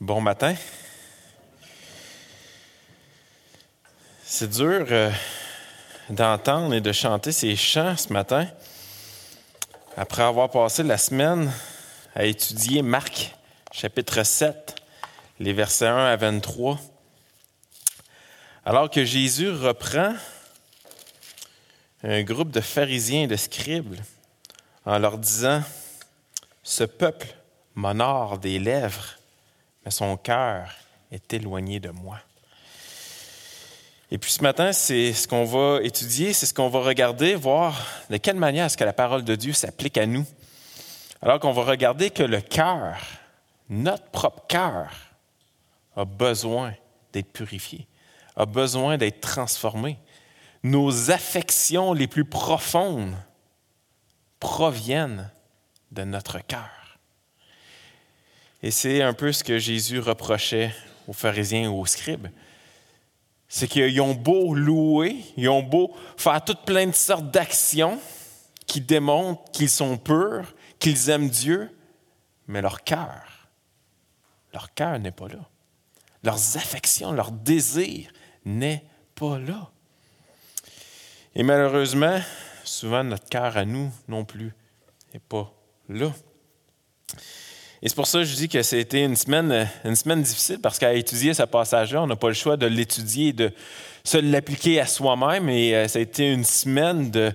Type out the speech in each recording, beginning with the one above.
Bon matin. C'est dur euh, d'entendre et de chanter ces chants ce matin après avoir passé la semaine à étudier Marc chapitre 7, les versets 1 à 23. Alors que Jésus reprend un groupe de pharisiens et de scribes en leur disant, Ce peuple m'honore des lèvres mais son cœur est éloigné de moi. Et puis ce matin, c'est ce qu'on va étudier, c'est ce qu'on va regarder, voir de quelle manière est-ce que la parole de Dieu s'applique à nous. Alors qu'on va regarder que le cœur, notre propre cœur, a besoin d'être purifié, a besoin d'être transformé. Nos affections les plus profondes proviennent de notre cœur. Et c'est un peu ce que Jésus reprochait aux pharisiens ou aux scribes. C'est qu'ils ont beau louer, ils ont beau faire toutes plein de sortes d'actions qui démontrent qu'ils sont purs, qu'ils aiment Dieu, mais leur cœur, leur cœur n'est pas là. Leurs affections, leur désir n'est pas là. Et malheureusement, souvent notre cœur à nous non plus n'est pas là. Et c'est pour ça que je dis que c'était une semaine, une semaine difficile parce qu'à étudier ce passage-là, on n'a pas le choix de l'étudier et de se l'appliquer à soi-même. Et euh, ça a été une semaine de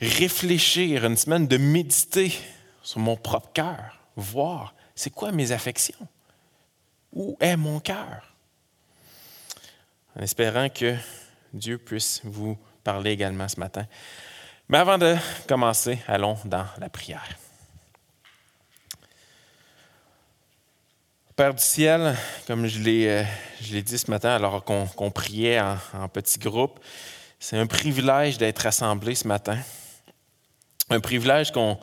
réfléchir, une semaine de méditer sur mon propre cœur, voir c'est quoi mes affections, où est mon cœur? En espérant que Dieu puisse vous parler également ce matin. Mais avant de commencer, allons dans la prière. Père du ciel, comme je l'ai, euh, dit ce matin alors qu'on, priait en, petit groupe, c'est un privilège d'être rassemblés ce matin. Un privilège qu'on,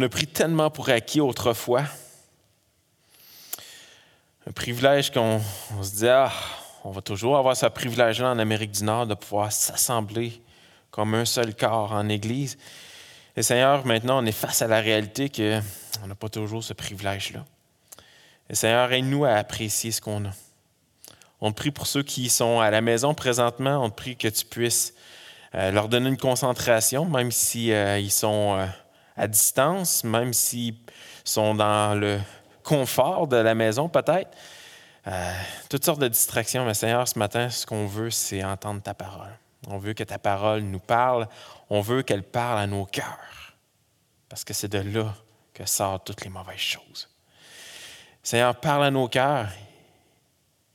a pris tellement pour acquis autrefois. Un privilège qu'on se dit, ah, on va toujours avoir ce privilège-là en Amérique du Nord de pouvoir s'assembler comme un seul corps en Église. Et Seigneur, maintenant, on est face à la réalité qu'on n'a pas toujours ce privilège-là. Seigneur, aide-nous à apprécier ce qu'on a. On te prie pour ceux qui sont à la maison présentement, on te prie que tu puisses euh, leur donner une concentration, même s'ils si, euh, sont euh, à distance, même s'ils sont dans le confort de la maison peut-être. toutes sortes de distractions, mais Seigneur, ce matin, ce qu'on veut, c'est entendre ta parole. On veut que ta parole nous parle, on veut qu'elle parle à nos cœurs, parce que c'est de là que sortent toutes les mauvaises choses. Seigneur, parle à nos cœurs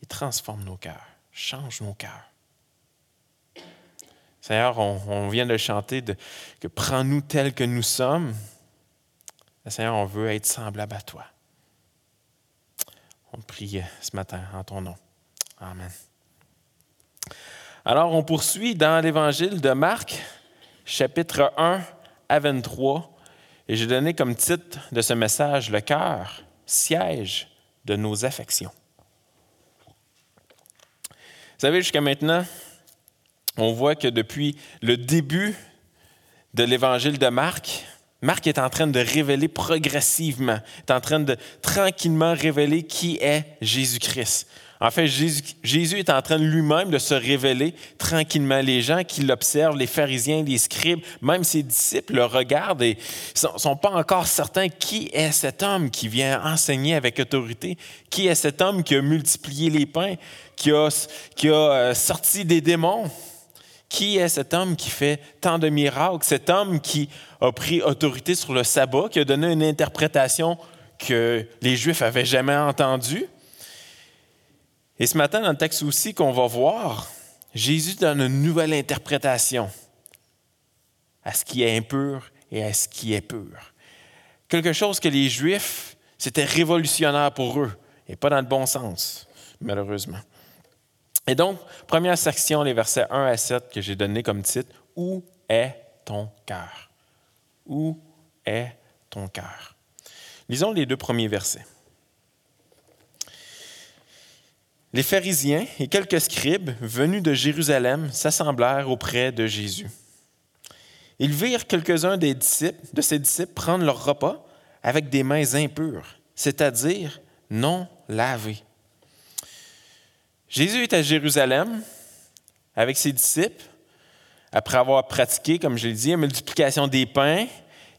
et transforme nos cœurs, change nos cœurs. Seigneur, on, vient de chanter de, que prends-nous tels que nous sommes. Seigneur, on veut être semblable à toi. On prie ce matin en ton nom. Amen. Alors, on poursuit dans l'évangile de Marc, chapitre 1 à 23, et j'ai donné comme titre de ce message Le cœur siège de nos affections. Vous savez, jusqu'à maintenant, on voit que depuis le début de l'évangile de Marc, Marc est en train de révéler progressivement, est en train de tranquillement révéler qui est Jésus-Christ. En fait, Jésus, est en train lui-même de se révéler tranquillement. Les gens qui l'observent, les pharisiens, les scribes, même ses disciples le regardent et ne sont, pas encore certains qui est cet homme qui vient enseigner avec autorité, qui est cet homme qui a multiplié les pains, qui a, qui a euh, sorti des démons. Qui est cet homme qui fait tant de miracles, cet homme qui a pris autorité sur le sabbat, qui a donné une interprétation que les Juifs avaient jamais entendue? Et ce matin, dans le texte aussi qu'on va voir, Jésus donne une nouvelle interprétation à ce qui est impur et à ce qui est pur. Quelque chose que les Juifs, c'était révolutionnaire pour eux, et pas dans le bon sens, malheureusement. Et donc, première section, les versets 1 à 7 que j'ai donné comme titre, Où est ton cœur? Où est ton cœur? Lisons les deux premiers versets. Les pharisiens et quelques scribes venus de Jérusalem s'assemblèrent auprès de Jésus. Ils virent quelques-uns des disciples, de ses disciples prendre leur repas avec des mains impures, c'est-à-dire non lavées. Jésus est à Jérusalem avec ses disciples, après avoir pratiqué, comme je l'ai dit, la multiplication des pains,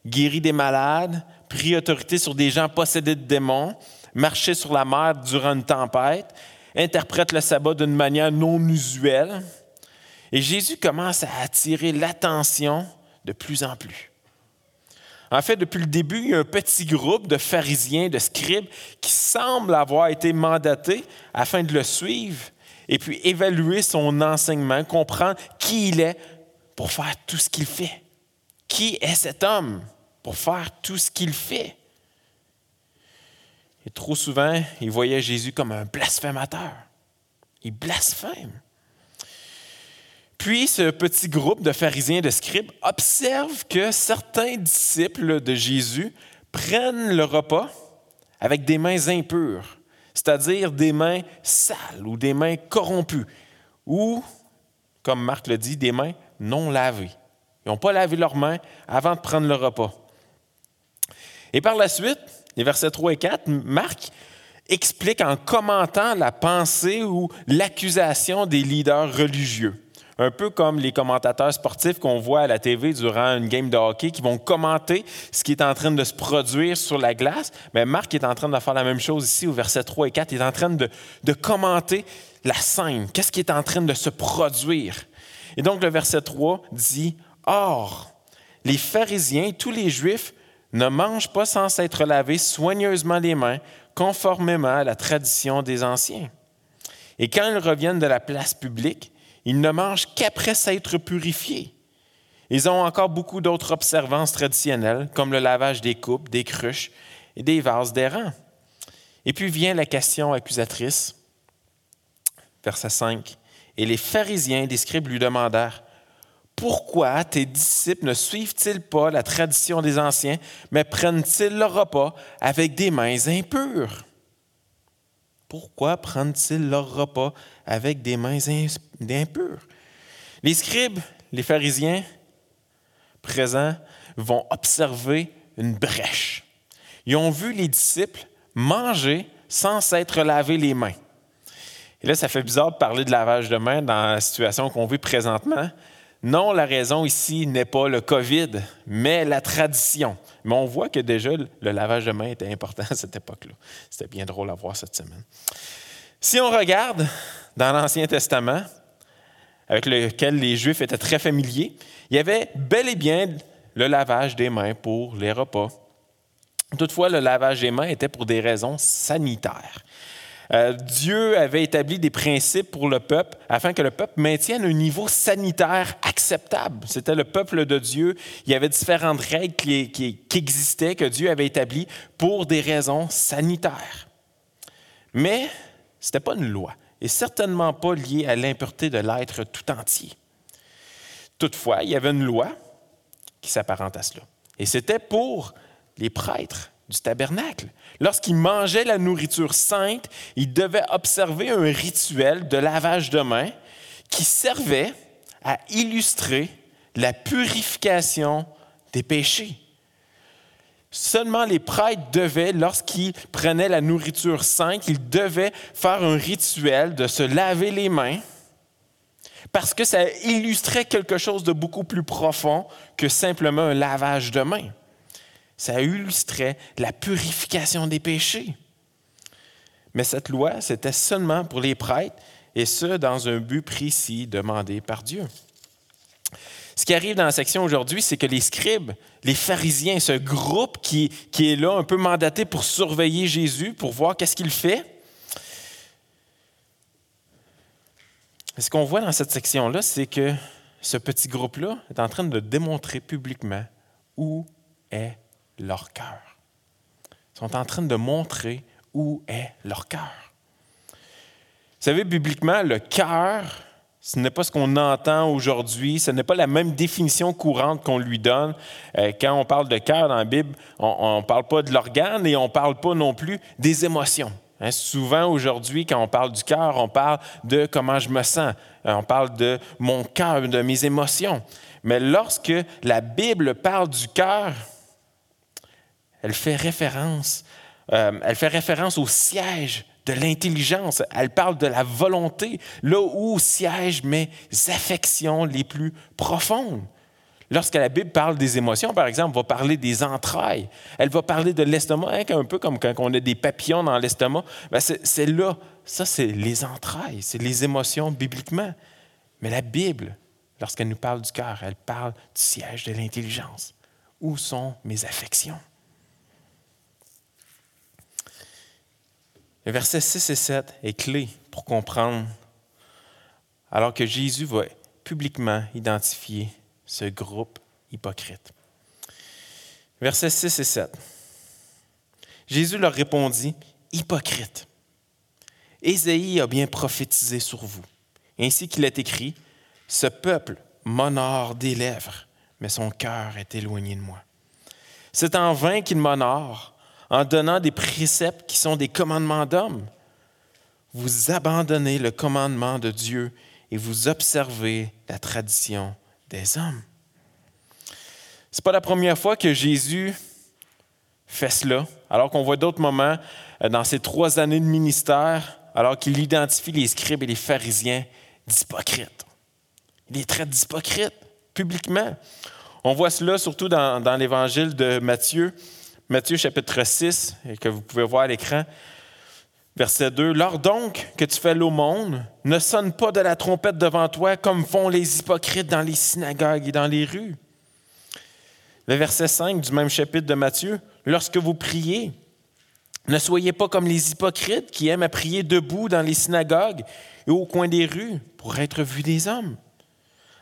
guéri des malades, pris autorité sur des gens possédés de démons, marché sur la mer durant une tempête, interprète le sabbat d'une manière non usuelle. Et Jésus commence à attirer l'attention de plus en plus. En fait, depuis le début, il y a un petit groupe de pharisiens, de scribes, qui semble avoir été mandatés afin de le suivre et puis évaluer son enseignement, comprendre qui il est pour faire tout ce qu'il fait. Qui est cet homme pour faire tout ce qu'il fait? Et trop souvent, ils voyaient Jésus comme un blasphémateur. Il blasphème. Puis ce petit groupe de pharisiens de scribes observe que certains disciples de Jésus prennent le repas avec des mains impures, c'est-à-dire des mains sales ou des mains corrompues, ou, comme Marc le dit, des mains non lavées. Ils n'ont pas lavé leurs mains avant de prendre le repas. Et par la suite, les versets 3 et 4, Marc explique en commentant la pensée ou l'accusation des leaders religieux un peu comme les commentateurs sportifs qu'on voit à la TV durant une game de hockey qui vont commenter ce qui est en train de se produire sur la glace. Mais Marc est en train de faire la même chose ici au verset 3 et 4. Il est en train de, de commenter la scène. Qu'est-ce qui est en train de se produire? Et donc le verset 3 dit, Or, les pharisiens tous les juifs ne mangent pas sans s'être lavés soigneusement les mains, conformément à la tradition des anciens. Et quand ils reviennent de la place publique, ils ne mangent qu'après s'être purifiés. Ils ont encore beaucoup d'autres observances traditionnelles, comme le lavage des coupes, des cruches et des vases d'airain. Et puis vient la question accusatrice, verset 5. Et les pharisiens et les scribes lui demandèrent Pourquoi tes disciples ne suivent-ils pas la tradition des anciens, mais prennent-ils leur repas avec des mains impures? Pourquoi prennent-ils leur repas avec des mains impures? Les scribes, les pharisiens présents vont observer une brèche. Ils ont vu les disciples manger sans s'être lavé les mains. Et là, ça fait bizarre de parler de lavage de mains dans la situation qu'on vit présentement, non, la raison ici n'est pas le COVID, mais la tradition. Mais on voit que déjà, le lavage de mains était important à cette époque-là. C'était bien drôle à voir cette semaine. Si on regarde dans l'Ancien Testament, avec lequel les Juifs étaient très familiers, il y avait bel et bien le lavage des mains pour les repas. Toutefois, le lavage des mains était pour des raisons sanitaires. Euh, Dieu avait établi des principes pour le peuple afin que le peuple maintienne un niveau sanitaire acceptable. C'était le peuple de Dieu. Il y avait différentes règles qui, existaient, que Dieu avait établies pour des raisons sanitaires. Mais ce n'était pas une loi et certainement pas lié à l'impureté de l'être tout entier. Toutefois, il y avait une loi qui s'apparente à cela. Et c'était pour les prêtres du tabernacle. Lorsqu'ils mangeaient la nourriture sainte, ils devaient observer un rituel de lavage de mains qui servait à illustrer la purification des péchés. Seulement les prêtres devaient, lorsqu'ils prenaient la nourriture sainte, ils devaient faire un rituel de se laver les mains parce que ça illustrait quelque chose de beaucoup plus profond que simplement un lavage de mains ça illustrait la purification des péchés. Mais cette loi, c'était seulement pour les prêtres, et ce, dans un but précis demandé par Dieu. Ce qui arrive dans la section aujourd'hui, c'est que les scribes, les pharisiens, ce groupe qui, est là, un peu mandaté pour surveiller Jésus, pour voir qu'est-ce qu'il fait, ce qu'on voit dans cette section-là, c'est que ce petit groupe-là est en train de démontrer publiquement où est leur cœur. Ils sont en train de montrer où est leur cœur. Vous savez, bibliquement, le cœur, ce n'est pas ce qu'on entend aujourd'hui, ce n'est pas la même définition courante qu'on lui donne. Euh, quand on parle de cœur dans la Bible, on ne parle pas de l'organe et on ne parle pas non plus des émotions. Hein, souvent aujourd'hui, quand on parle du cœur, on parle de comment je me sens, euh, on parle de mon cœur, de mes émotions. Mais lorsque la Bible parle du cœur, elle fait référence, euh, elle fait référence au siège de l'intelligence, elle parle de la volonté, là où siègent mes affections les plus profondes. Lorsque la Bible parle des émotions, par exemple, va parler des entrailles. Elle va parler de l'estomac, hein, un peu comme quand on a des papillons dans l'estomac. Ben, c'est là, ça c'est les entrailles, c'est les émotions bibliquement. Mais la Bible, lorsqu'elle nous parle du cœur, elle parle du siège de l'intelligence. Où sont mes affections? Le verset 6 et 7 est clé pour comprendre, alors que Jésus va publiquement identifier ce groupe hypocrite. Versets 6 et 7. Jésus leur répondit, Hypocrite, Ésaïe a bien prophétisé sur vous, ainsi qu'il est écrit, Ce peuple m'honore des lèvres, mais son cœur est éloigné de moi. C'est en vain qu'il m'honore en donnant des préceptes qui sont des commandements d'hommes. Vous abandonnez le commandement de Dieu et vous observez la tradition des hommes. Ce n'est pas la première fois que Jésus fait cela, alors qu'on voit d'autres moments euh, dans ses trois années de ministère, alors qu'il identifie les scribes et les pharisiens d'hypocrites. Il les traite d'hypocrites publiquement. On voit cela surtout dans, dans l'évangile de Matthieu, Matthieu chapitre 6, et que vous pouvez voir à l'écran. Verset 2, Lors donc que tu fais l'aumône, ne sonne pas de la trompette devant toi comme font les hypocrites dans les synagogues et dans les rues. Le verset 5 du même chapitre de Matthieu, Lorsque vous priez, ne soyez pas comme les hypocrites qui aiment à prier debout dans les synagogues et au coin des rues pour être vus des hommes.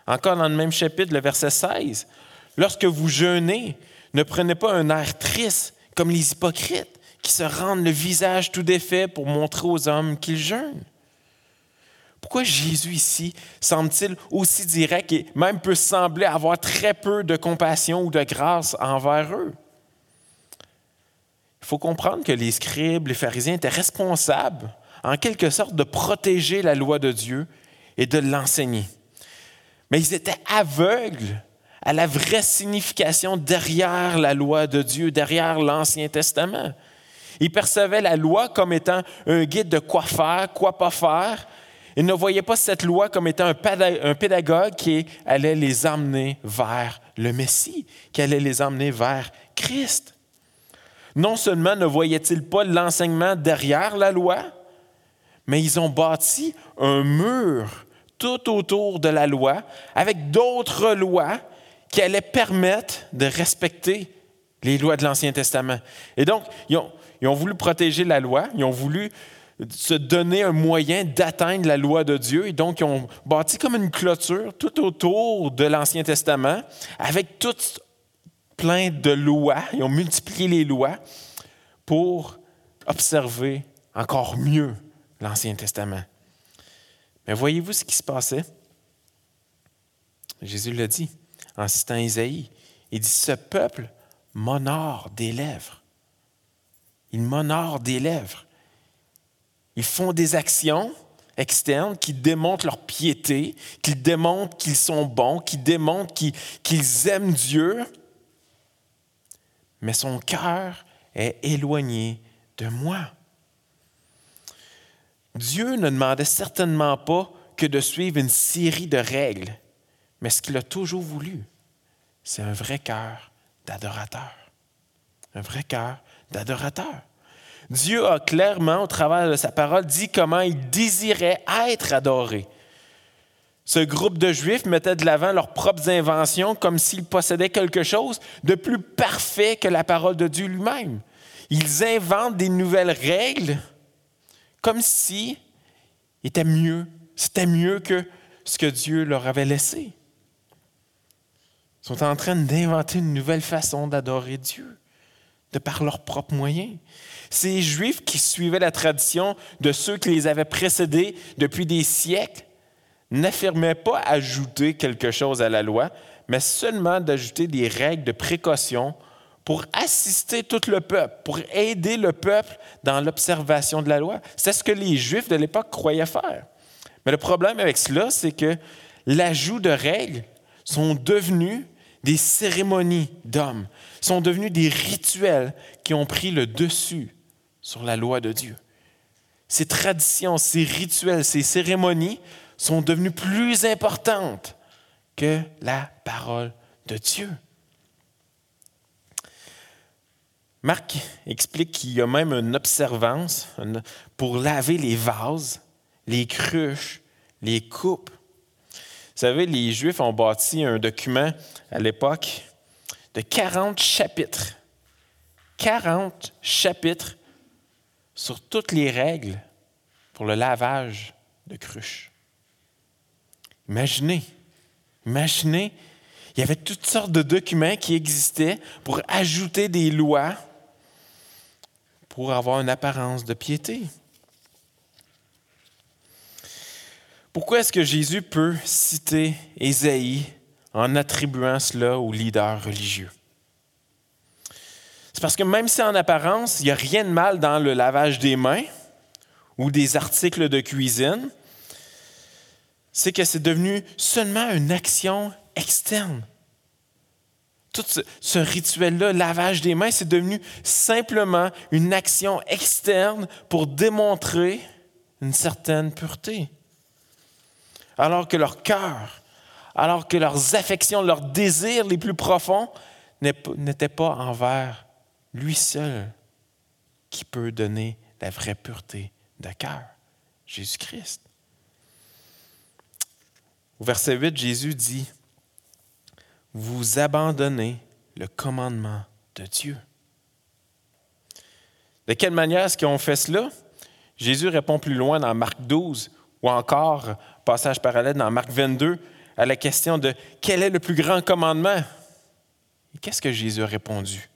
Encore dans le même chapitre, le verset 16, Lorsque vous jeûnez, ne prenez pas un air triste comme les hypocrites qui se rendent le visage tout défait pour montrer aux hommes qu'ils jeûnent. Pourquoi Jésus ici semble-t-il aussi direct et même peut sembler avoir très peu de compassion ou de grâce envers eux? Il faut comprendre que les scribes, les pharisiens étaient responsables, en quelque sorte, de protéger la loi de Dieu et de l'enseigner. Mais ils étaient aveugles à la vraie signification derrière la loi de Dieu, derrière l'Ancien Testament. Ils percevaient la loi comme étant un guide de quoi faire, quoi pas faire. Ils ne voyaient pas cette loi comme étant un pédagogue qui allait les emmener vers le Messie, qui allait les emmener vers Christ. Non seulement ne voyaient-ils pas l'enseignement derrière la loi, mais ils ont bâti un mur tout autour de la loi avec d'autres lois qui allaient permettre de respecter les lois de l'Ancien Testament. Et donc, ils ont, ils ont voulu protéger la loi, ils ont voulu se donner un moyen d'atteindre la loi de Dieu. Et donc, ils ont bâti comme une clôture tout autour de l'Ancien Testament, avec toutes plein de lois. Ils ont multiplié les lois pour observer encore mieux l'Ancien Testament. Mais voyez-vous ce qui se passait? Jésus l'a dit en citant Isaïe. Il dit, ce peuple m'honore des lèvres, ils m'honorent des lèvres. Ils font des actions externes qui démontrent leur piété, qui démontrent qu'ils sont bons, qui démontrent qu'ils aiment Dieu, mais son cœur est éloigné de moi. Dieu ne demandait certainement pas que de suivre une série de règles, mais ce qu'il a toujours voulu, c'est un vrai cœur d'adorateur. Un vrai cœur d'adorateur. Dieu a clairement, au travers de sa parole, dit comment il désirait être adoré. Ce groupe de Juifs mettait de l'avant leurs propres inventions comme s'ils possédaient quelque chose de plus parfait que la parole de Dieu lui-même. Ils inventent des nouvelles règles comme si était mieux, c'était mieux que ce que Dieu leur avait laissé. Sont en train d'inventer une nouvelle façon d'adorer Dieu de par leurs propres moyens. Ces Juifs qui suivaient la tradition de ceux qui les avaient précédés depuis des siècles n'affirmaient pas ajouter quelque chose à la loi, mais seulement d'ajouter des règles de précaution pour assister tout le peuple, pour aider le peuple dans l'observation de la loi. C'est ce que les Juifs de l'époque croyaient faire. Mais le problème avec cela, c'est que l'ajout de règles sont devenus des cérémonies d'hommes, sont devenus des rituels qui ont pris le dessus sur la loi de Dieu. ces traditions, ces rituels, ces cérémonies sont devenues plus importantes que la parole de Dieu. Marc explique qu'il y a même une observance pour laver les vases, les cruches, les coupes. Vous savez, les Juifs ont bâti un document à l'époque de 40 chapitres. 40 chapitres sur toutes les règles pour le lavage de cruches. Imaginez, imaginez, il y avait toutes sortes de documents qui existaient pour ajouter des lois pour avoir une apparence de piété. Pourquoi est-ce que Jésus peut citer Ésaïe en attribuant cela aux leaders religieux? C'est parce que même si en apparence, il n'y a rien de mal dans le lavage des mains ou des articles de cuisine, c'est que c'est devenu seulement une action externe tout ce, rituel-là, lavage des mains, c'est devenu simplement une action externe pour démontrer une certaine pureté. Alors que leur cœur, alors que leurs affections, leurs désirs les plus profonds n'étaient pas envers lui seul qui peut donner la vraie pureté de cœur, Jésus-Christ. Au verset 8, Jésus dit, vous abandonnez le commandement de Dieu. De quelle manière est-ce qu'ils ont fait cela? Jésus répond plus loin dans Marc 12 ou encore, passage parallèle dans Marc 22, à la question de quel est le plus grand commandement? Qu'est-ce que Jésus a répondu?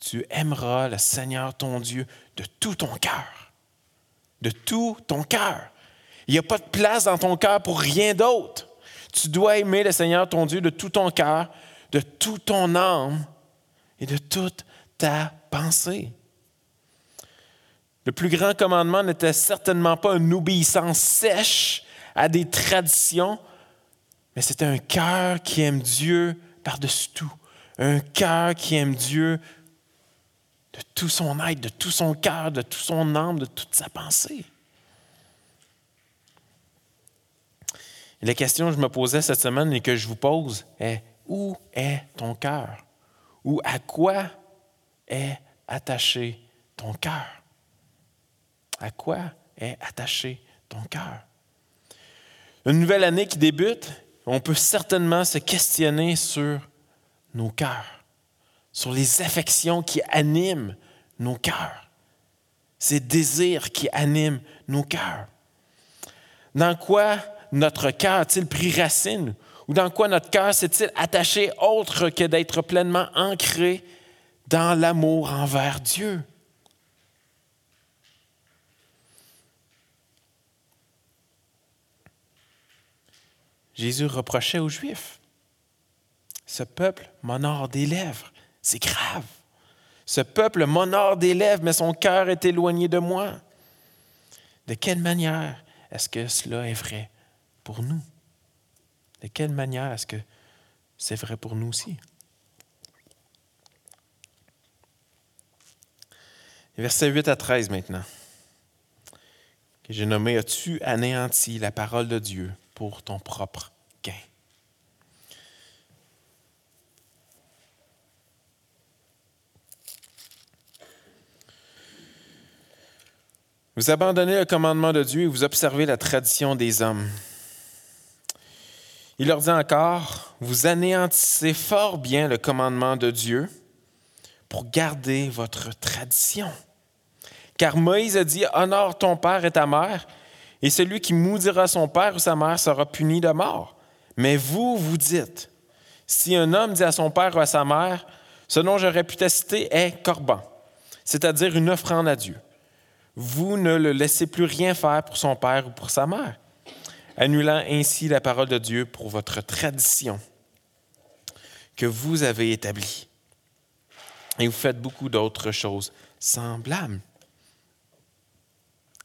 Tu aimeras le Seigneur ton Dieu de tout ton cœur. De tout ton cœur. Il n'y a pas de place dans ton cœur pour rien d'autre. Tu dois aimer le Seigneur ton Dieu de tout ton cœur, de toute ton âme et de toute ta pensée. Le plus grand commandement n'était certainement pas une obéissance sèche à des traditions, mais c'était un cœur qui aime Dieu par-dessus tout. Un cœur qui aime Dieu de tout son être, de tout son cœur, de tout son âme, de toute sa pensée. Et la question que je me posais cette semaine et que je vous pose est où est ton cœur? Ou à quoi est attaché ton cœur? À quoi est attaché ton cœur? Une nouvelle année qui débute, on peut certainement se questionner sur nos cœurs, sur les affections qui animent nos cœurs, ces désirs qui animent nos cœurs. Dans quoi notre cœur a-t-il pris racine? Ou dans quoi notre cœur s'est-il attaché autre que d'être pleinement ancré dans l'amour envers Dieu? Jésus reprochait aux Juifs, ce peuple m'honore des lèvres, c'est grave. Ce peuple m'honore des lèvres, mais son cœur est éloigné de moi. De quelle manière est-ce que cela est vrai? pour nous? De quelle manière est-ce que c'est vrai pour nous aussi? Verset 8 à 13 maintenant, que j'ai nommé As-tu anéanti la parole de Dieu pour ton propre gain? Vous abandonnez le commandement de Dieu et vous observez la tradition des hommes. Il leur dit encore, vous anéantissez fort bien le commandement de Dieu pour garder votre tradition. Car Moïse a dit, honore ton père et ta mère, et celui qui maudira son père ou sa mère sera puni de mort. Mais vous, vous dites, si un homme dit à son père ou à sa mère, ce dont j'aurais pu citer est corban, c'est-à-dire une offrande à Dieu. Vous ne le laissez plus rien faire pour son père ou pour sa mère annulant ainsi la parole de Dieu pour votre tradition que vous avez établie. Et vous faites beaucoup d'autres choses semblables.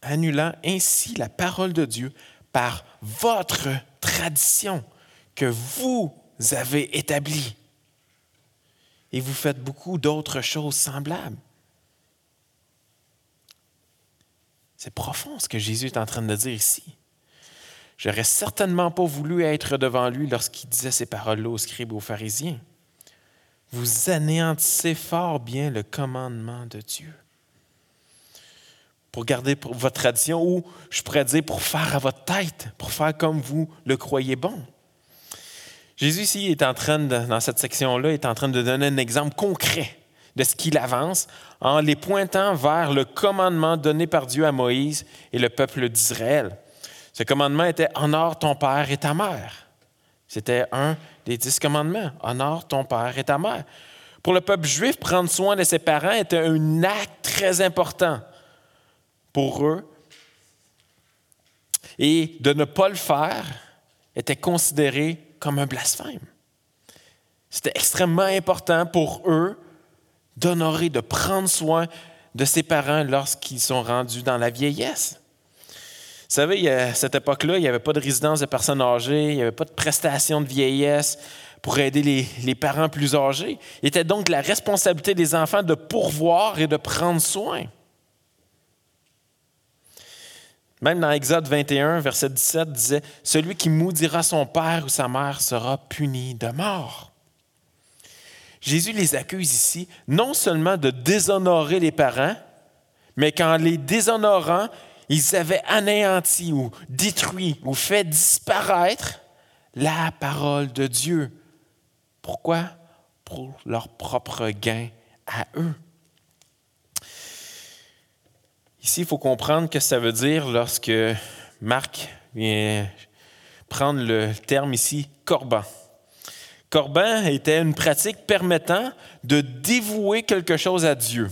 Annulant ainsi la parole de Dieu par votre tradition que vous avez établie. Et vous faites beaucoup d'autres choses semblables. C'est profond ce que Jésus est en train de dire ici. J'aurais certainement pas voulu être devant lui lorsqu'il disait ces paroles-là aux scribes et aux pharisiens. Vous anéantissez fort bien le commandement de Dieu. Pour garder votre tradition, ou je pourrais dire pour faire à votre tête, pour faire comme vous le croyez bon. Jésus ici est en train, dans cette section-là, est en train de donner un exemple concret de ce qu'il avance en les pointant vers le commandement donné par Dieu à Moïse et le peuple d'Israël. Ce commandement était Honore ton père et ta mère. C'était un des dix commandements. Honore ton père et ta mère. Pour le peuple juif, prendre soin de ses parents était un acte très important pour eux. Et de ne pas le faire était considéré comme un blasphème. C'était extrêmement important pour eux d'honorer, de prendre soin de ses parents lorsqu'ils sont rendus dans la vieillesse. Vous savez, à cette époque-là, il n'y avait pas de résidence de personnes âgées, il n'y avait pas de prestation de vieillesse pour aider les, les, parents plus âgés. Il était donc la responsabilité des enfants de pourvoir et de prendre soin. Même dans Exode 21, verset 17, disait Celui qui maudira son père ou sa mère sera puni de mort. Jésus les accuse ici non seulement de déshonorer les parents, mais qu'en les déshonorant, ils avaient anéanti ou détruit ou fait disparaître la parole de Dieu. Pourquoi? Pour leur propre gain à eux. Ici, il faut comprendre que ça veut dire lorsque Marc vient prendre le terme ici corban. Corban était une pratique permettant de dévouer quelque chose à Dieu.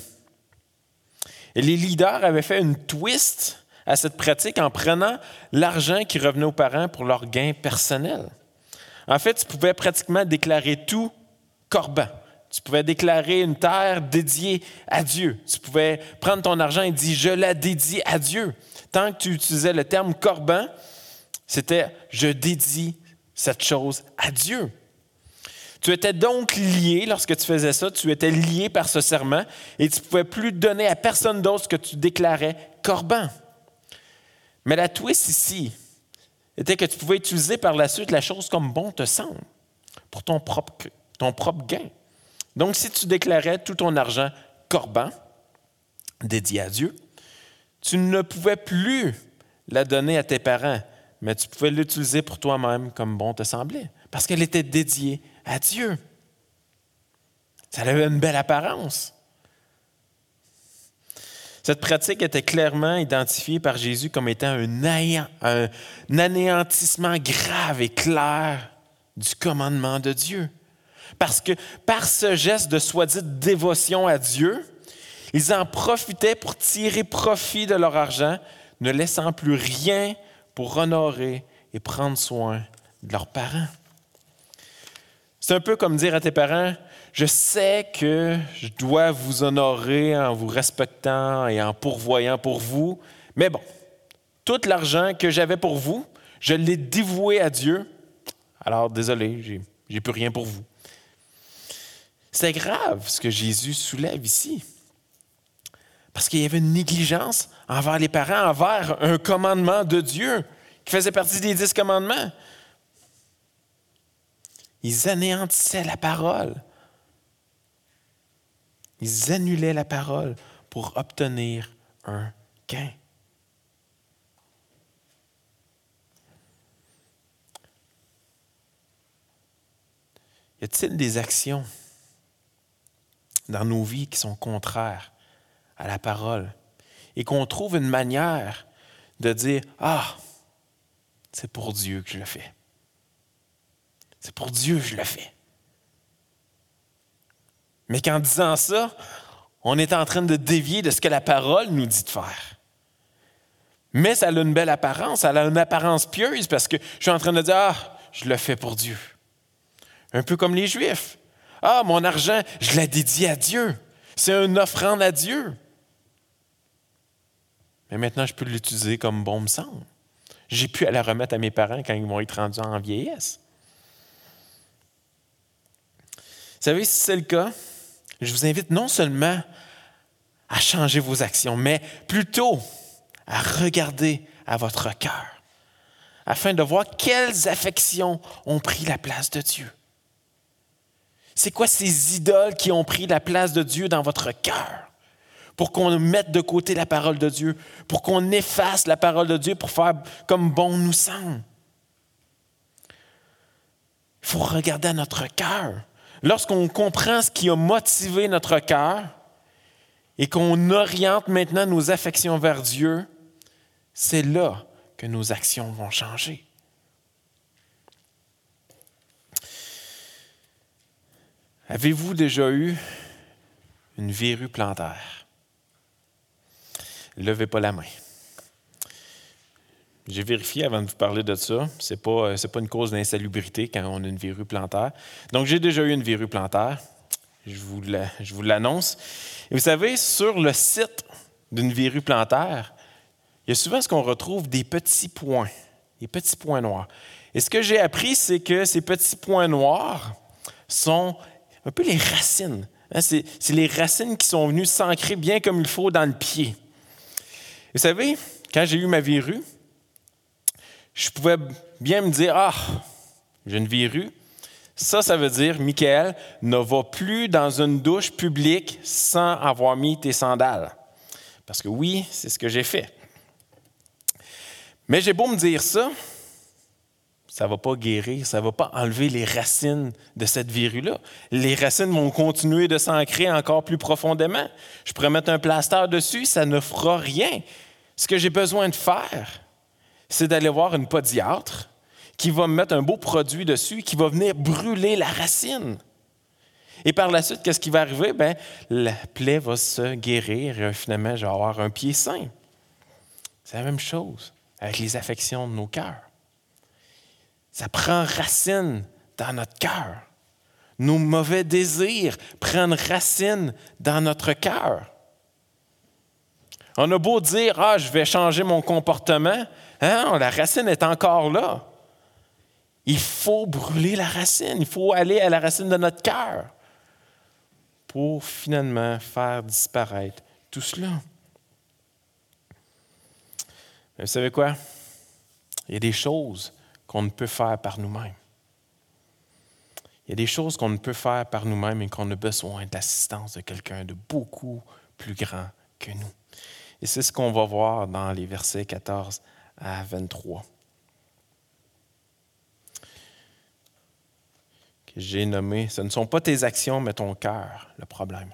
Et les leaders avaient fait une twist à cette pratique en prenant l'argent qui revenait aux parents pour leur gain personnel. En fait, tu pouvais pratiquement déclarer tout corban. Tu pouvais déclarer une terre dédiée à Dieu. Tu pouvais prendre ton argent et dire je la dédie à Dieu. Tant que tu utilisais le terme corban, c'était je dédie cette chose à Dieu. Tu étais donc lié, lorsque tu faisais ça, tu étais lié par ce serment et tu ne pouvais plus donner à personne d'autre ce que tu déclarais corban. Mais la twist ici était que tu pouvais utiliser par la suite la chose comme bon te semble pour ton propre, ton propre gain. Donc, si tu déclarais tout ton argent corban, dédié à Dieu, tu ne pouvais plus la donner à tes parents, mais tu pouvais l'utiliser pour toi-même comme bon te semblait, parce qu'elle était dédiée à Dieu. Ça avait une belle apparence. Cette pratique était clairement identifiée par Jésus comme étant un, un anéantissement grave et clair du commandement de Dieu. Parce que par ce geste de soi-disant dévotion à Dieu, ils en profitaient pour tirer profit de leur argent, ne laissant plus rien pour honorer et prendre soin de leurs parents. C'est un peu comme dire à tes parents, je sais que je dois vous honorer en vous respectant et en pourvoyant pour vous, mais bon, tout l'argent que j'avais pour vous, je l'ai dévoué à Dieu. Alors, désolé, j'ai plus rien pour vous. C'est grave ce que Jésus soulève ici. Parce qu'il y avait une négligence envers les parents, envers un commandement de Dieu qui faisait partie des dix commandements. Ils anéantissaient la parole. Ils annulaient la parole pour obtenir un gain. Y a-t-il des actions dans nos vies qui sont contraires à la parole et qu'on trouve une manière de dire Ah, c'est pour Dieu que je le fais. C'est pour Dieu que je le fais. Mais qu'en disant ça, on est en train de dévier de ce que la parole nous dit de faire. Mais ça a une belle apparence, ça a une apparence pieuse parce que je suis en train de dire, ah, je le fais pour Dieu. Un peu comme les Juifs. Ah, mon argent, je l'ai dédié à Dieu. C'est une offrande à Dieu. Mais maintenant, je peux l'utiliser comme bon me semble. J'ai pu la remettre à mes parents quand ils vont être rendus en vieillesse. Vous savez, si c'est le cas, je vous invite non seulement à changer vos actions, mais plutôt à regarder à votre cœur, afin de voir quelles affections ont pris la place de Dieu. C'est quoi ces idoles qui ont pris la place de Dieu dans votre cœur? Pour qu'on mette de côté la parole de Dieu, pour qu'on efface la parole de Dieu pour faire comme bon nous semble. Il faut regarder à notre cœur. Lorsqu'on comprend ce qui a motivé notre cœur et qu'on oriente maintenant nos affections vers Dieu, c'est là que nos actions vont changer. Avez-vous déjà eu une verrue plantaire? Levez pas la main. J'ai vérifié avant de vous parler de ça. Ce n'est pas, pas une cause d'insalubrité quand on a une verrue plantaire. Donc, j'ai déjà eu une verrue plantaire. Je vous l'annonce. Et vous savez, sur le site d'une verrue plantaire, il y a souvent ce qu'on retrouve des petits points, des petits points noirs. Et ce que j'ai appris, c'est que ces petits points noirs sont un peu les racines. Hein, c'est les racines qui sont venues s'ancrer bien comme il faut dans le pied. Vous savez, quand j'ai eu ma verrue, je pouvais bien me dire Ah, j'ai une verrue. Ça, ça veut dire, Michael, ne va plus dans une douche publique sans avoir mis tes sandales. Parce que oui, c'est ce que j'ai fait. Mais j'ai beau me dire ça, ça ne va pas guérir, ça ne va pas enlever les racines de cette verrue-là. Les racines vont continuer de s'ancrer encore plus profondément. Je pourrais mettre un plaster dessus, ça ne fera rien. Ce que j'ai besoin de faire, c'est d'aller voir une podiatre qui va me mettre un beau produit dessus, qui va venir brûler la racine. Et par la suite, qu'est-ce qui va arriver? Ben, la plaie va se guérir et finalement, je vais avoir un pied sain. C'est la même chose avec les affections de nos cœurs. Ça prend racine dans notre cœur. Nos mauvais désirs prennent racine dans notre cœur. On a beau dire, ah, je vais changer mon comportement, hein, la racine est encore là. Il faut brûler la racine, il faut aller à la racine de notre cœur pour finalement faire disparaître tout cela. Vous savez quoi? Il y a des choses qu'on ne peut faire par nous-mêmes. Il y a des choses qu'on ne peut faire par nous-mêmes et qu'on a besoin de l'assistance de quelqu'un de beaucoup plus grand que nous. Et c'est ce qu'on va voir dans les versets 14 à 23. Que j'ai nommé, ce ne sont pas tes actions, mais ton cœur, le problème.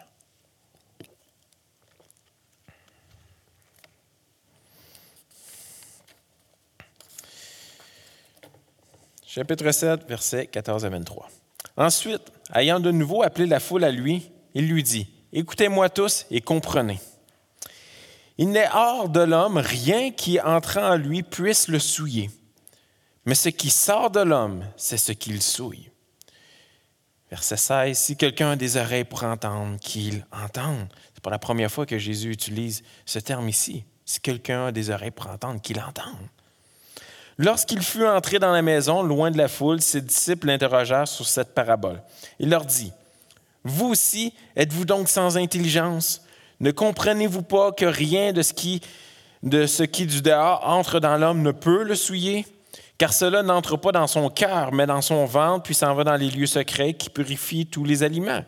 chapitre 7, versets 14 à 23. Ensuite, ayant de nouveau appelé la foule à lui, il lui dit, Écoutez-moi tous et comprenez. Il n'est hors de l'homme rien qui, entrant en lui, puisse le souiller. Mais ce qui sort de l'homme, c'est ce qu'il souille. Verset 16, si quelqu'un a des oreilles pour entendre, qu'il entende. Ce n'est pas la première fois que Jésus utilise ce terme ici. Si quelqu'un a des oreilles pour entendre, qu'il entende. Lorsqu'il fut entré dans la maison, loin de la foule, ses disciples l'interrogèrent sur cette parabole. Il leur dit, Vous aussi, êtes-vous donc sans intelligence? Ne comprenez-vous pas que rien de ce qui, du dehors entre dans l'homme ne peut le souiller? Car cela n'entre pas dans son cœur, mais dans son ventre, puis s'en va dans les lieux secrets qui purifient tous les aliments.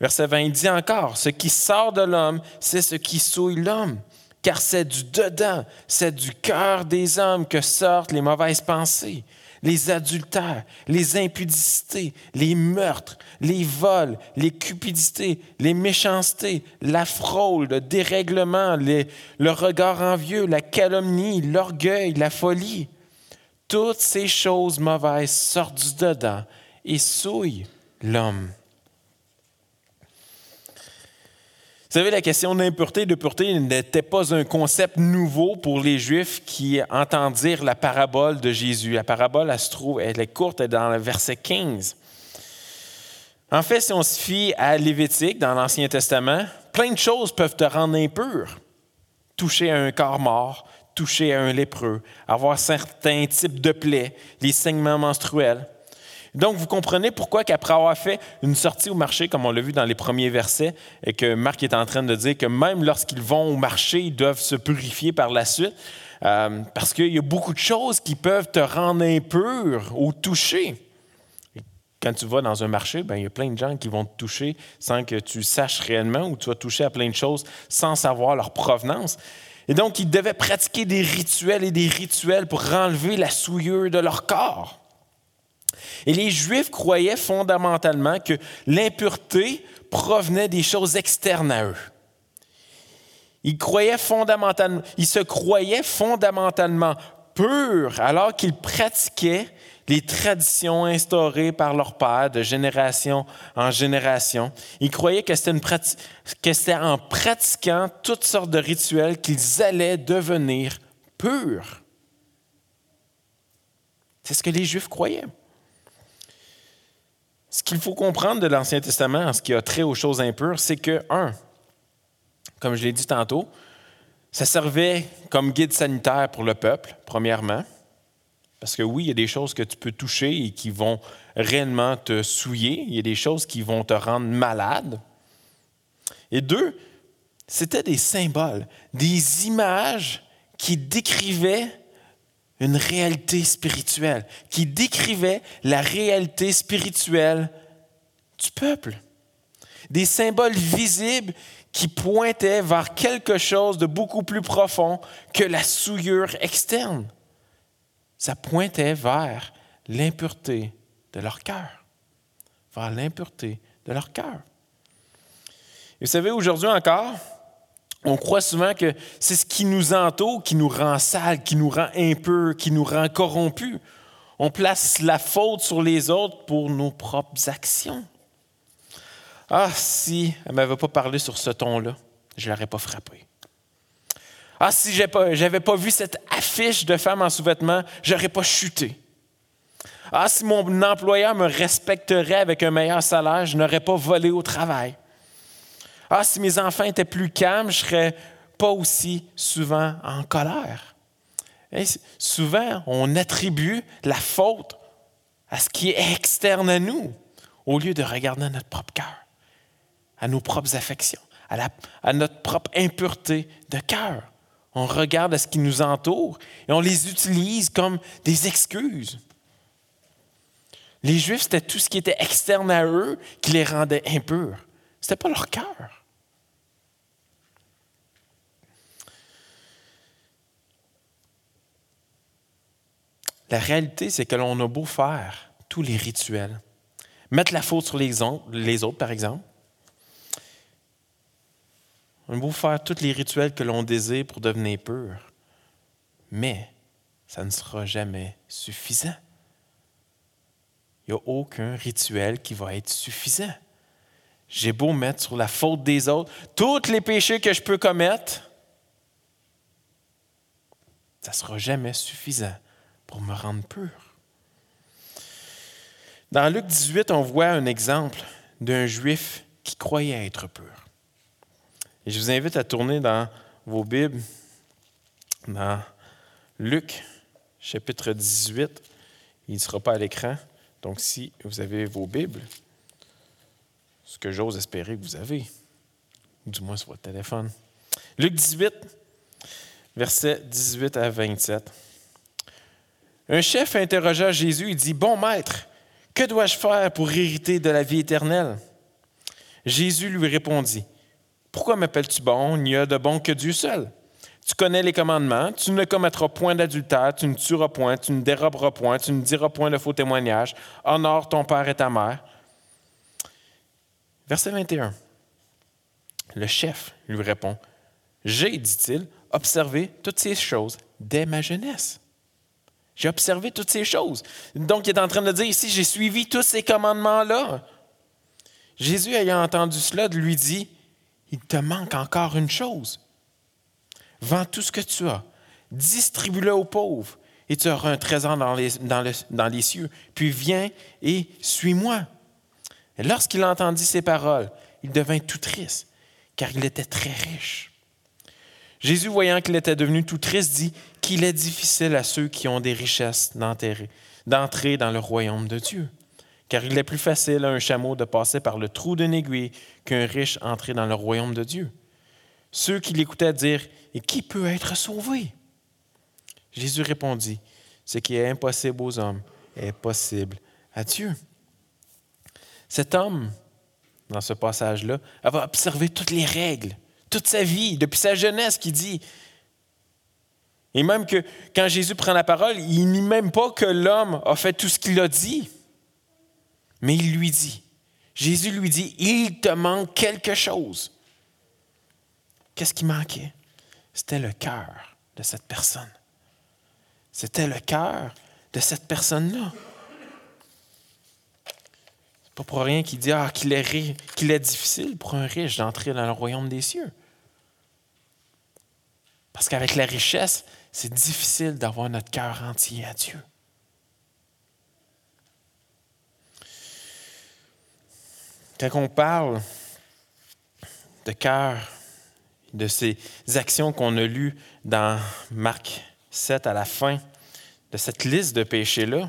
Verset 20, il dit encore, Ce qui sort de l'homme, c'est ce qui souille l'homme car c'est du dedans, c'est du cœur des hommes que sortent les mauvaises pensées, les adultères, les impudicités, les meurtres, les vols, les cupidités, les méchancetés, la fraude, le dérèglement, le regard envieux, la calomnie, l'orgueil, la folie. Toutes ces choses mauvaises sortent du dedans et souillent l'homme. Vous savez, la question d'impureté et de pureté n'était pas un concept nouveau pour les Juifs qui entendirent la parabole de Jésus. La parabole, elle se trouve, elle est courte, elle est dans le verset 15. En fait, si on se fie à Lévitique dans l'Ancien Testament, plein de choses peuvent te rendre impur. Toucher à un corps mort, toucher à un lépreux, avoir certains types de plaies, les saignements menstruels. Donc, vous comprenez pourquoi qu'après avoir fait une sortie au marché, comme on l'a vu dans les premiers versets, et que Marc est en train de dire que même lorsqu'ils vont au marché, ils doivent se purifier par la suite, euh, parce qu'il y a beaucoup de choses qui peuvent te rendre impur ou toucher. Quand tu vas dans un marché, ben, il y a plein de gens qui vont te toucher sans que tu saches réellement, ou tu vas toucher à plein de choses sans savoir leur provenance. Et donc, ils devaient pratiquer des rituels et des rituels pour enlever la souillure de leur corps. Et les Juifs croyaient fondamentalement que l'impureté provenait des choses externes à eux. Ils, croyaient fondamentalement, ils se croyaient fondamentalement purs alors qu'ils pratiquaient les traditions instaurées par leur père de génération en génération. Ils croyaient que c'était, en pratiquant toutes sortes de rituels qu'ils allaient devenir purs. C'est ce que les Juifs croyaient. Ce qu'il faut comprendre de l'Ancien Testament en ce qui a trait aux choses impures, c'est que, un, comme je l'ai dit tantôt, ça servait comme guide sanitaire pour le peuple, premièrement. Parce que oui, il y a des choses que tu peux toucher et qui vont réellement te souiller. Il y a des choses qui vont te rendre malade. Et deux, c'était des symboles, des images qui décrivaient une réalité spirituelle, qui décrivait la réalité spirituelle du peuple. Des symboles visibles qui pointaient vers quelque chose de beaucoup plus profond que la souillure externe. Ça pointait vers l'impureté de leur cœur, vers l'impureté de leur cœur. vous savez, aujourd'hui encore, on croit souvent que c'est ce qui nous entoure qui nous rend sale, qui nous rend impurs, qui nous rend corrompus. On place la faute sur les autres pour nos propres actions. Ah, si elle ne m'avait pas parlé sur ce ton-là, je ne l'aurais pas frappé. Ah, si je n'avais pas vu cette affiche de femme en sous-vêtements, je n'aurais pas chuté. Ah, si mon employeur me respecterait avec un meilleur salaire, je n'aurais pas volé au travail. Ah, si mes enfants étaient plus calmes, je ne serais pas aussi souvent en colère. souvent, on attribue la faute à ce qui est externe à nous, au lieu de regarder notre propre cœur, à nos propres affections, à, à notre propre impureté de cœur. On regarde à ce qui nous entoure et on les utilise comme des excuses. Les Juifs, c'était tout ce qui était externe à eux qui les rendait impurs. Ce n'était pas leur cœur. La réalité, c'est que l'on a beau faire tous les rituels, mettre la faute sur les autres, par exemple. On a beau faire tous les rituels que l'on désire pour devenir pur, mais ça ne sera jamais suffisant. Il n'y a aucun rituel qui va être suffisant. J'ai beau mettre sur la faute des autres tous les péchés que je peux commettre, ça ne sera jamais suffisant pour me rendre pur. Dans Luc 18, on voit un exemple d'un juif qui croyait être pur. Et je vous invite à tourner dans vos Bibles, dans Luc chapitre 18. Il ne sera pas à l'écran. Donc, si vous avez vos Bibles, ce que j'ose espérer que vous avez, du moins sur votre téléphone. Luc 18, versets 18 à 27. Un chef interrogea Jésus et dit, Bon maître, que dois-je faire pour hériter de la vie éternelle? Jésus lui répondit, Pourquoi m'appelles-tu bon? Il n'y a de bon que Dieu seul? Tu connais les commandements, tu ne commettras point d'adultère, tu ne tueras point, tu ne déroberas point, tu ne diras point de faux témoignages, honore ton père et ta mère. Verset 21. Le chef lui répond, J'ai, dit-il, observé toutes ces choses dès ma jeunesse. J'ai observé toutes ces choses. Donc, il est en train de dire ici, j'ai suivi tous ces commandements-là. Jésus, ayant entendu cela, lui dit, il te manque encore une chose. Vends tout ce que tu as, distribue-le aux pauvres, et tu auras un trésor dans les, dans les cieux. Puis viens et suis-moi. Lorsqu'il entendit ces paroles, il devint tout triste, car il était très riche. Jésus, voyant qu'il était devenu tout triste, dit qu'il est difficile à ceux qui ont des richesses d'entrer dans le royaume de Dieu. car il est plus facile à un chameau de passer par le trou d'une aiguille qu'un riche entrer dans le royaume de Dieu. Ceux qui l'écoutaient dire Et qui peut être sauvé Jésus répondit Ce qui est impossible aux hommes est possible à Dieu. Cet homme, dans ce passage-là, avait observé toutes les règles, toute sa vie, depuis sa jeunesse, qui dit et même que quand Jésus prend la parole, il nie même pas que l'homme a fait tout ce qu'il a dit. Mais il lui dit, Jésus lui dit, il te manque quelque chose. Qu'est-ce qui manquait? C'était le cœur de cette personne. C'était le cœur de cette personne-là. C'est pas pour rien qu'il dit ah, qu'il est, qu'il est difficile pour un riche d'entrer dans le royaume des cieux. Parce qu'avec la richesse, c'est difficile d'avoir notre cœur entier à Dieu. Quand on parle de cœur, de ces actions qu'on a lues dans Marc 7 à la fin de cette liste de péchés-là,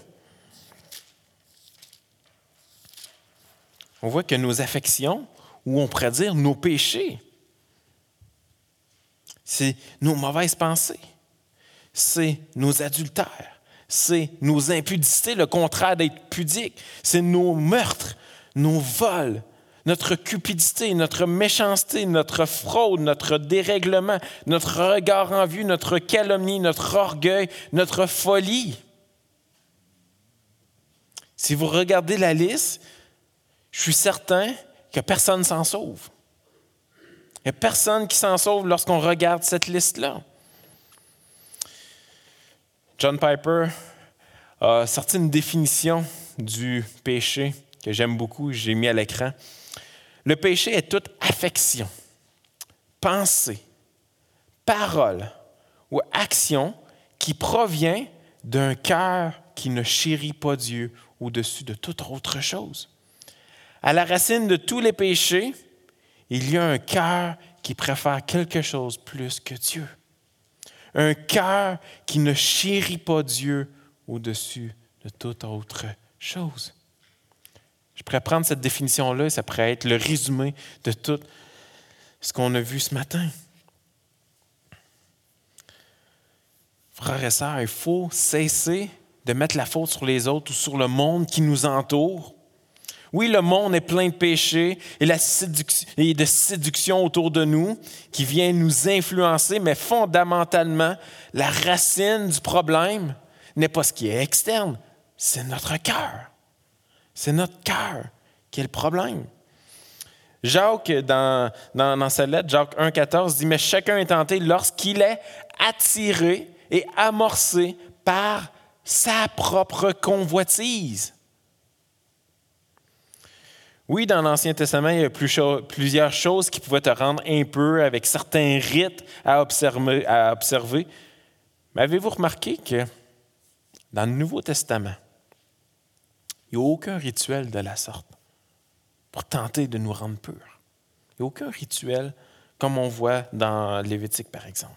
on voit que nos affections, ou on pourrait dire nos péchés, c'est nos mauvaises pensées, c'est nos adultères, c'est nos impudités, le contraire d'être pudique, c'est nos meurtres, nos vols, notre cupidité, notre méchanceté, notre fraude, notre dérèglement, notre regard en vue, notre calomnie, notre orgueil, notre folie. Si vous regardez la liste, je suis certain que personne s'en sauve. Il n'y a personne qui s'en sauve lorsqu'on regarde cette liste-là. John Piper a sorti une définition du péché que j'aime beaucoup, j'ai mis à l'écran. Le péché est toute affection, pensée, parole ou action qui provient d'un cœur qui ne chérit pas Dieu au-dessus de toute autre chose. À la racine de tous les péchés, il y a un cœur qui préfère quelque chose plus que Dieu. Un cœur qui ne chérit pas Dieu au-dessus de toute autre chose. Je pourrais prendre cette définition-là ça pourrait être le résumé de tout ce qu'on a vu ce matin. Frères et sœurs, il faut cesser de mettre la faute sur les autres ou sur le monde qui nous entoure. Oui, le monde est plein de péchés et, de séduction autour de nous qui vient nous influencer, mais fondamentalement, la racine du problème n'est pas ce qui est externe, c'est notre cœur. C'est notre cœur qui est le problème. Jacques, dans, dans, sa lettre, Jacques 1,14 dit Mais chacun est tenté lorsqu'il est attiré et amorcé par sa propre convoitise. Oui, dans l'Ancien Testament, il y a plusieurs choses qui pouvaient te rendre peu avec certains rites à observer. Mais avez-vous remarqué que dans le Nouveau Testament, il n'y a aucun rituel de la sorte pour tenter de nous rendre purs? Il n'y a aucun rituel comme on voit dans Lévitique, par exemple.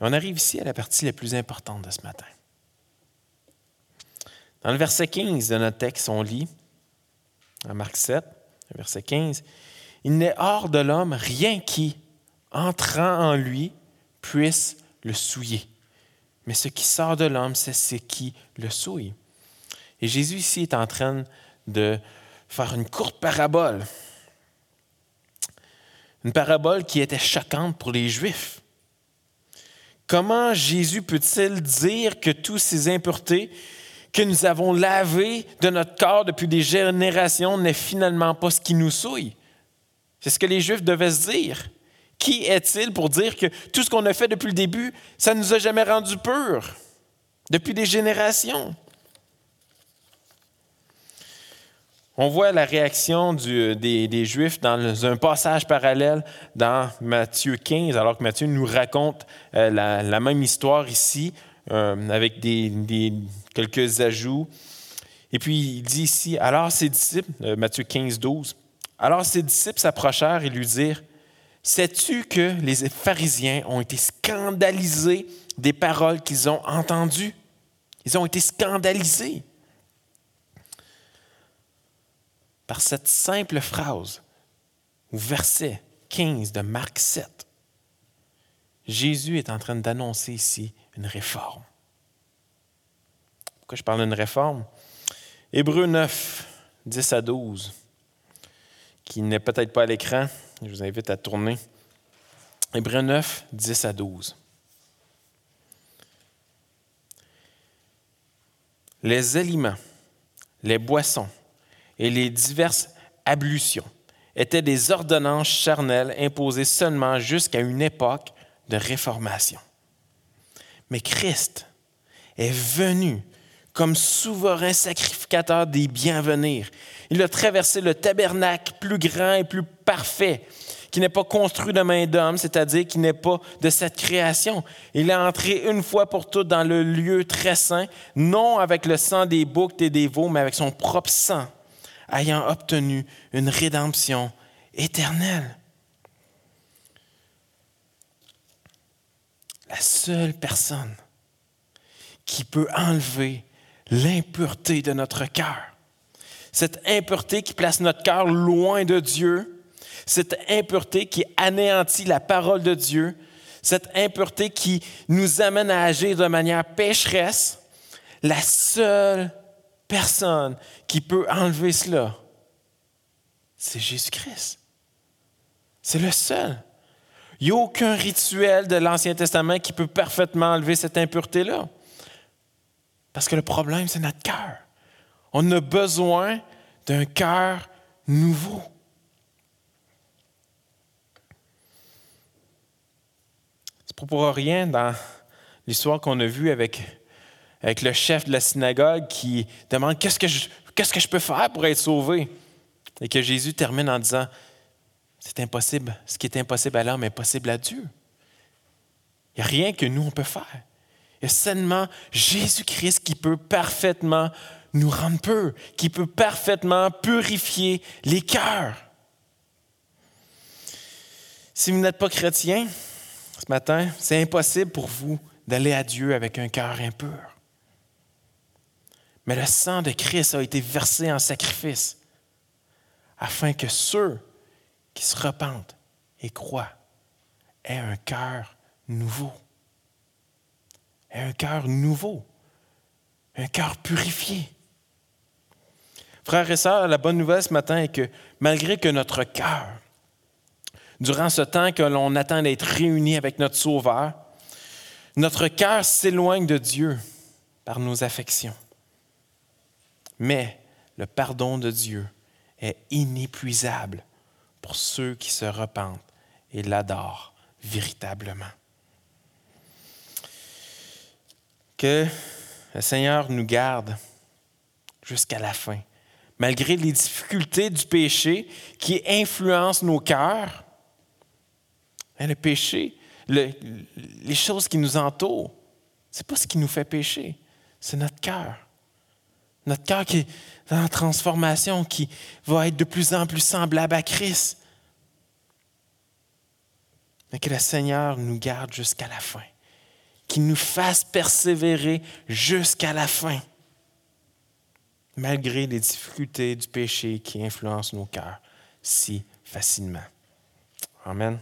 On arrive ici à la partie la plus importante de ce matin. Dans le verset 15 de notre texte, on lit, en Marc 7, verset 15, Il n'est hors de l'homme rien qui, entrant en lui, puisse le souiller. Mais ce qui sort de l'homme, c'est ce qui le souille. Et Jésus ici est en train de faire une courte parabole. Une parabole qui était choquante pour les Juifs. Comment Jésus peut-il dire que tous ces impuretés que nous avons lavées de notre corps depuis des générations n'est finalement pas ce qui nous souille? C'est ce que les Juifs devaient se dire. Qui est-il pour dire que tout ce qu'on a fait depuis le début, ça ne nous a jamais rendu purs depuis des générations? On voit la réaction des, Juifs dans un passage parallèle dans Matthieu 15, alors que Matthieu nous raconte euh, la, même histoire ici, euh, avec des, quelques ajouts. Et puis il dit ici, alors ses disciples, euh, Matthieu 15, 12, alors ses disciples s'approchèrent et lui dirent, Sais-tu que les pharisiens ont été scandalisés des paroles qu'ils ont entendues? Ils ont été scandalisés. par cette simple phrase ou verset 15 de Marc 7. Jésus est en train d'annoncer ici une réforme. Pourquoi je parle d'une réforme? Hébreu 9, 10 à 12, qui n'est peut-être pas à l'écran. Je vous invite à tourner. Hébreu 9, 10 à 12. Les aliments, les boissons et les diverses ablutions étaient des ordonnances charnelles imposées seulement jusqu'à une époque de réformation. Mais Christ est venu comme souverain sacrificateur des bienvenir. Il a traversé le tabernacle plus grand et plus parfait, qui n'est pas construit de main d'homme, c'est-à-dire qui n'est pas de cette création. Il est entré une fois pour toutes dans le lieu très saint, non avec le sang des boucs et des veaux, mais avec son propre sang ayant obtenu une rédemption éternelle. La seule personne qui peut enlever l'impureté de notre cœur, cette impureté qui place notre cœur loin de Dieu, cette impureté qui anéantit la parole de Dieu, cette impureté qui nous amène à agir de manière pécheresse, la seule personne qui peut enlever cela, c'est Jésus-Christ. C'est le seul. Il n'y a aucun rituel de l'Ancien Testament qui peut parfaitement enlever cette impureté-là. Parce que le problème, c'est notre cœur. On a besoin d'un cœur nouveau. C'est pas pour rien dans l'histoire qu'on a vue avec avec le chef de la synagogue qui demande qu'est-ce que qu'est-ce que je peux faire pour être sauvé? Et que Jésus termine en disant, c'est impossible, ce qui est impossible à l'homme est possible à Dieu. Il n'y a rien que nous, on peut faire. Il y a seulement Jésus-Christ qui peut parfaitement nous rendre peu, qui peut parfaitement purifier les cœurs. Si vous n'êtes pas chrétien, ce matin, c'est impossible pour vous d'aller à Dieu avec un cœur impur. Mais le sang de Christ a été versé en sacrifice afin que ceux qui se repentent et croient aient un cœur nouveau. Aient un cœur nouveau. Un cœur purifié. Frères et sœurs, la bonne nouvelle ce matin est que malgré que notre cœur, durant ce temps que l'on attend d'être réunis avec notre Sauveur, notre cœur s'éloigne de Dieu par nos affections. Mais le pardon de Dieu est inépuisable pour ceux qui se repentent et l'adorent véritablement. Que le Seigneur nous garde jusqu'à la fin, malgré les difficultés du péché qui influencent nos cœurs. Hein, le péché, les choses qui nous entourent, ce n'est pas ce qui nous fait pécher, c'est notre cœur. Notre cœur qui est en transformation, qui va être de plus en plus semblable à Christ. Mais que le Seigneur nous garde jusqu'à la fin, qu'il nous fasse persévérer jusqu'à la fin, malgré les difficultés du péché qui influencent nos cœurs si facilement. Amen.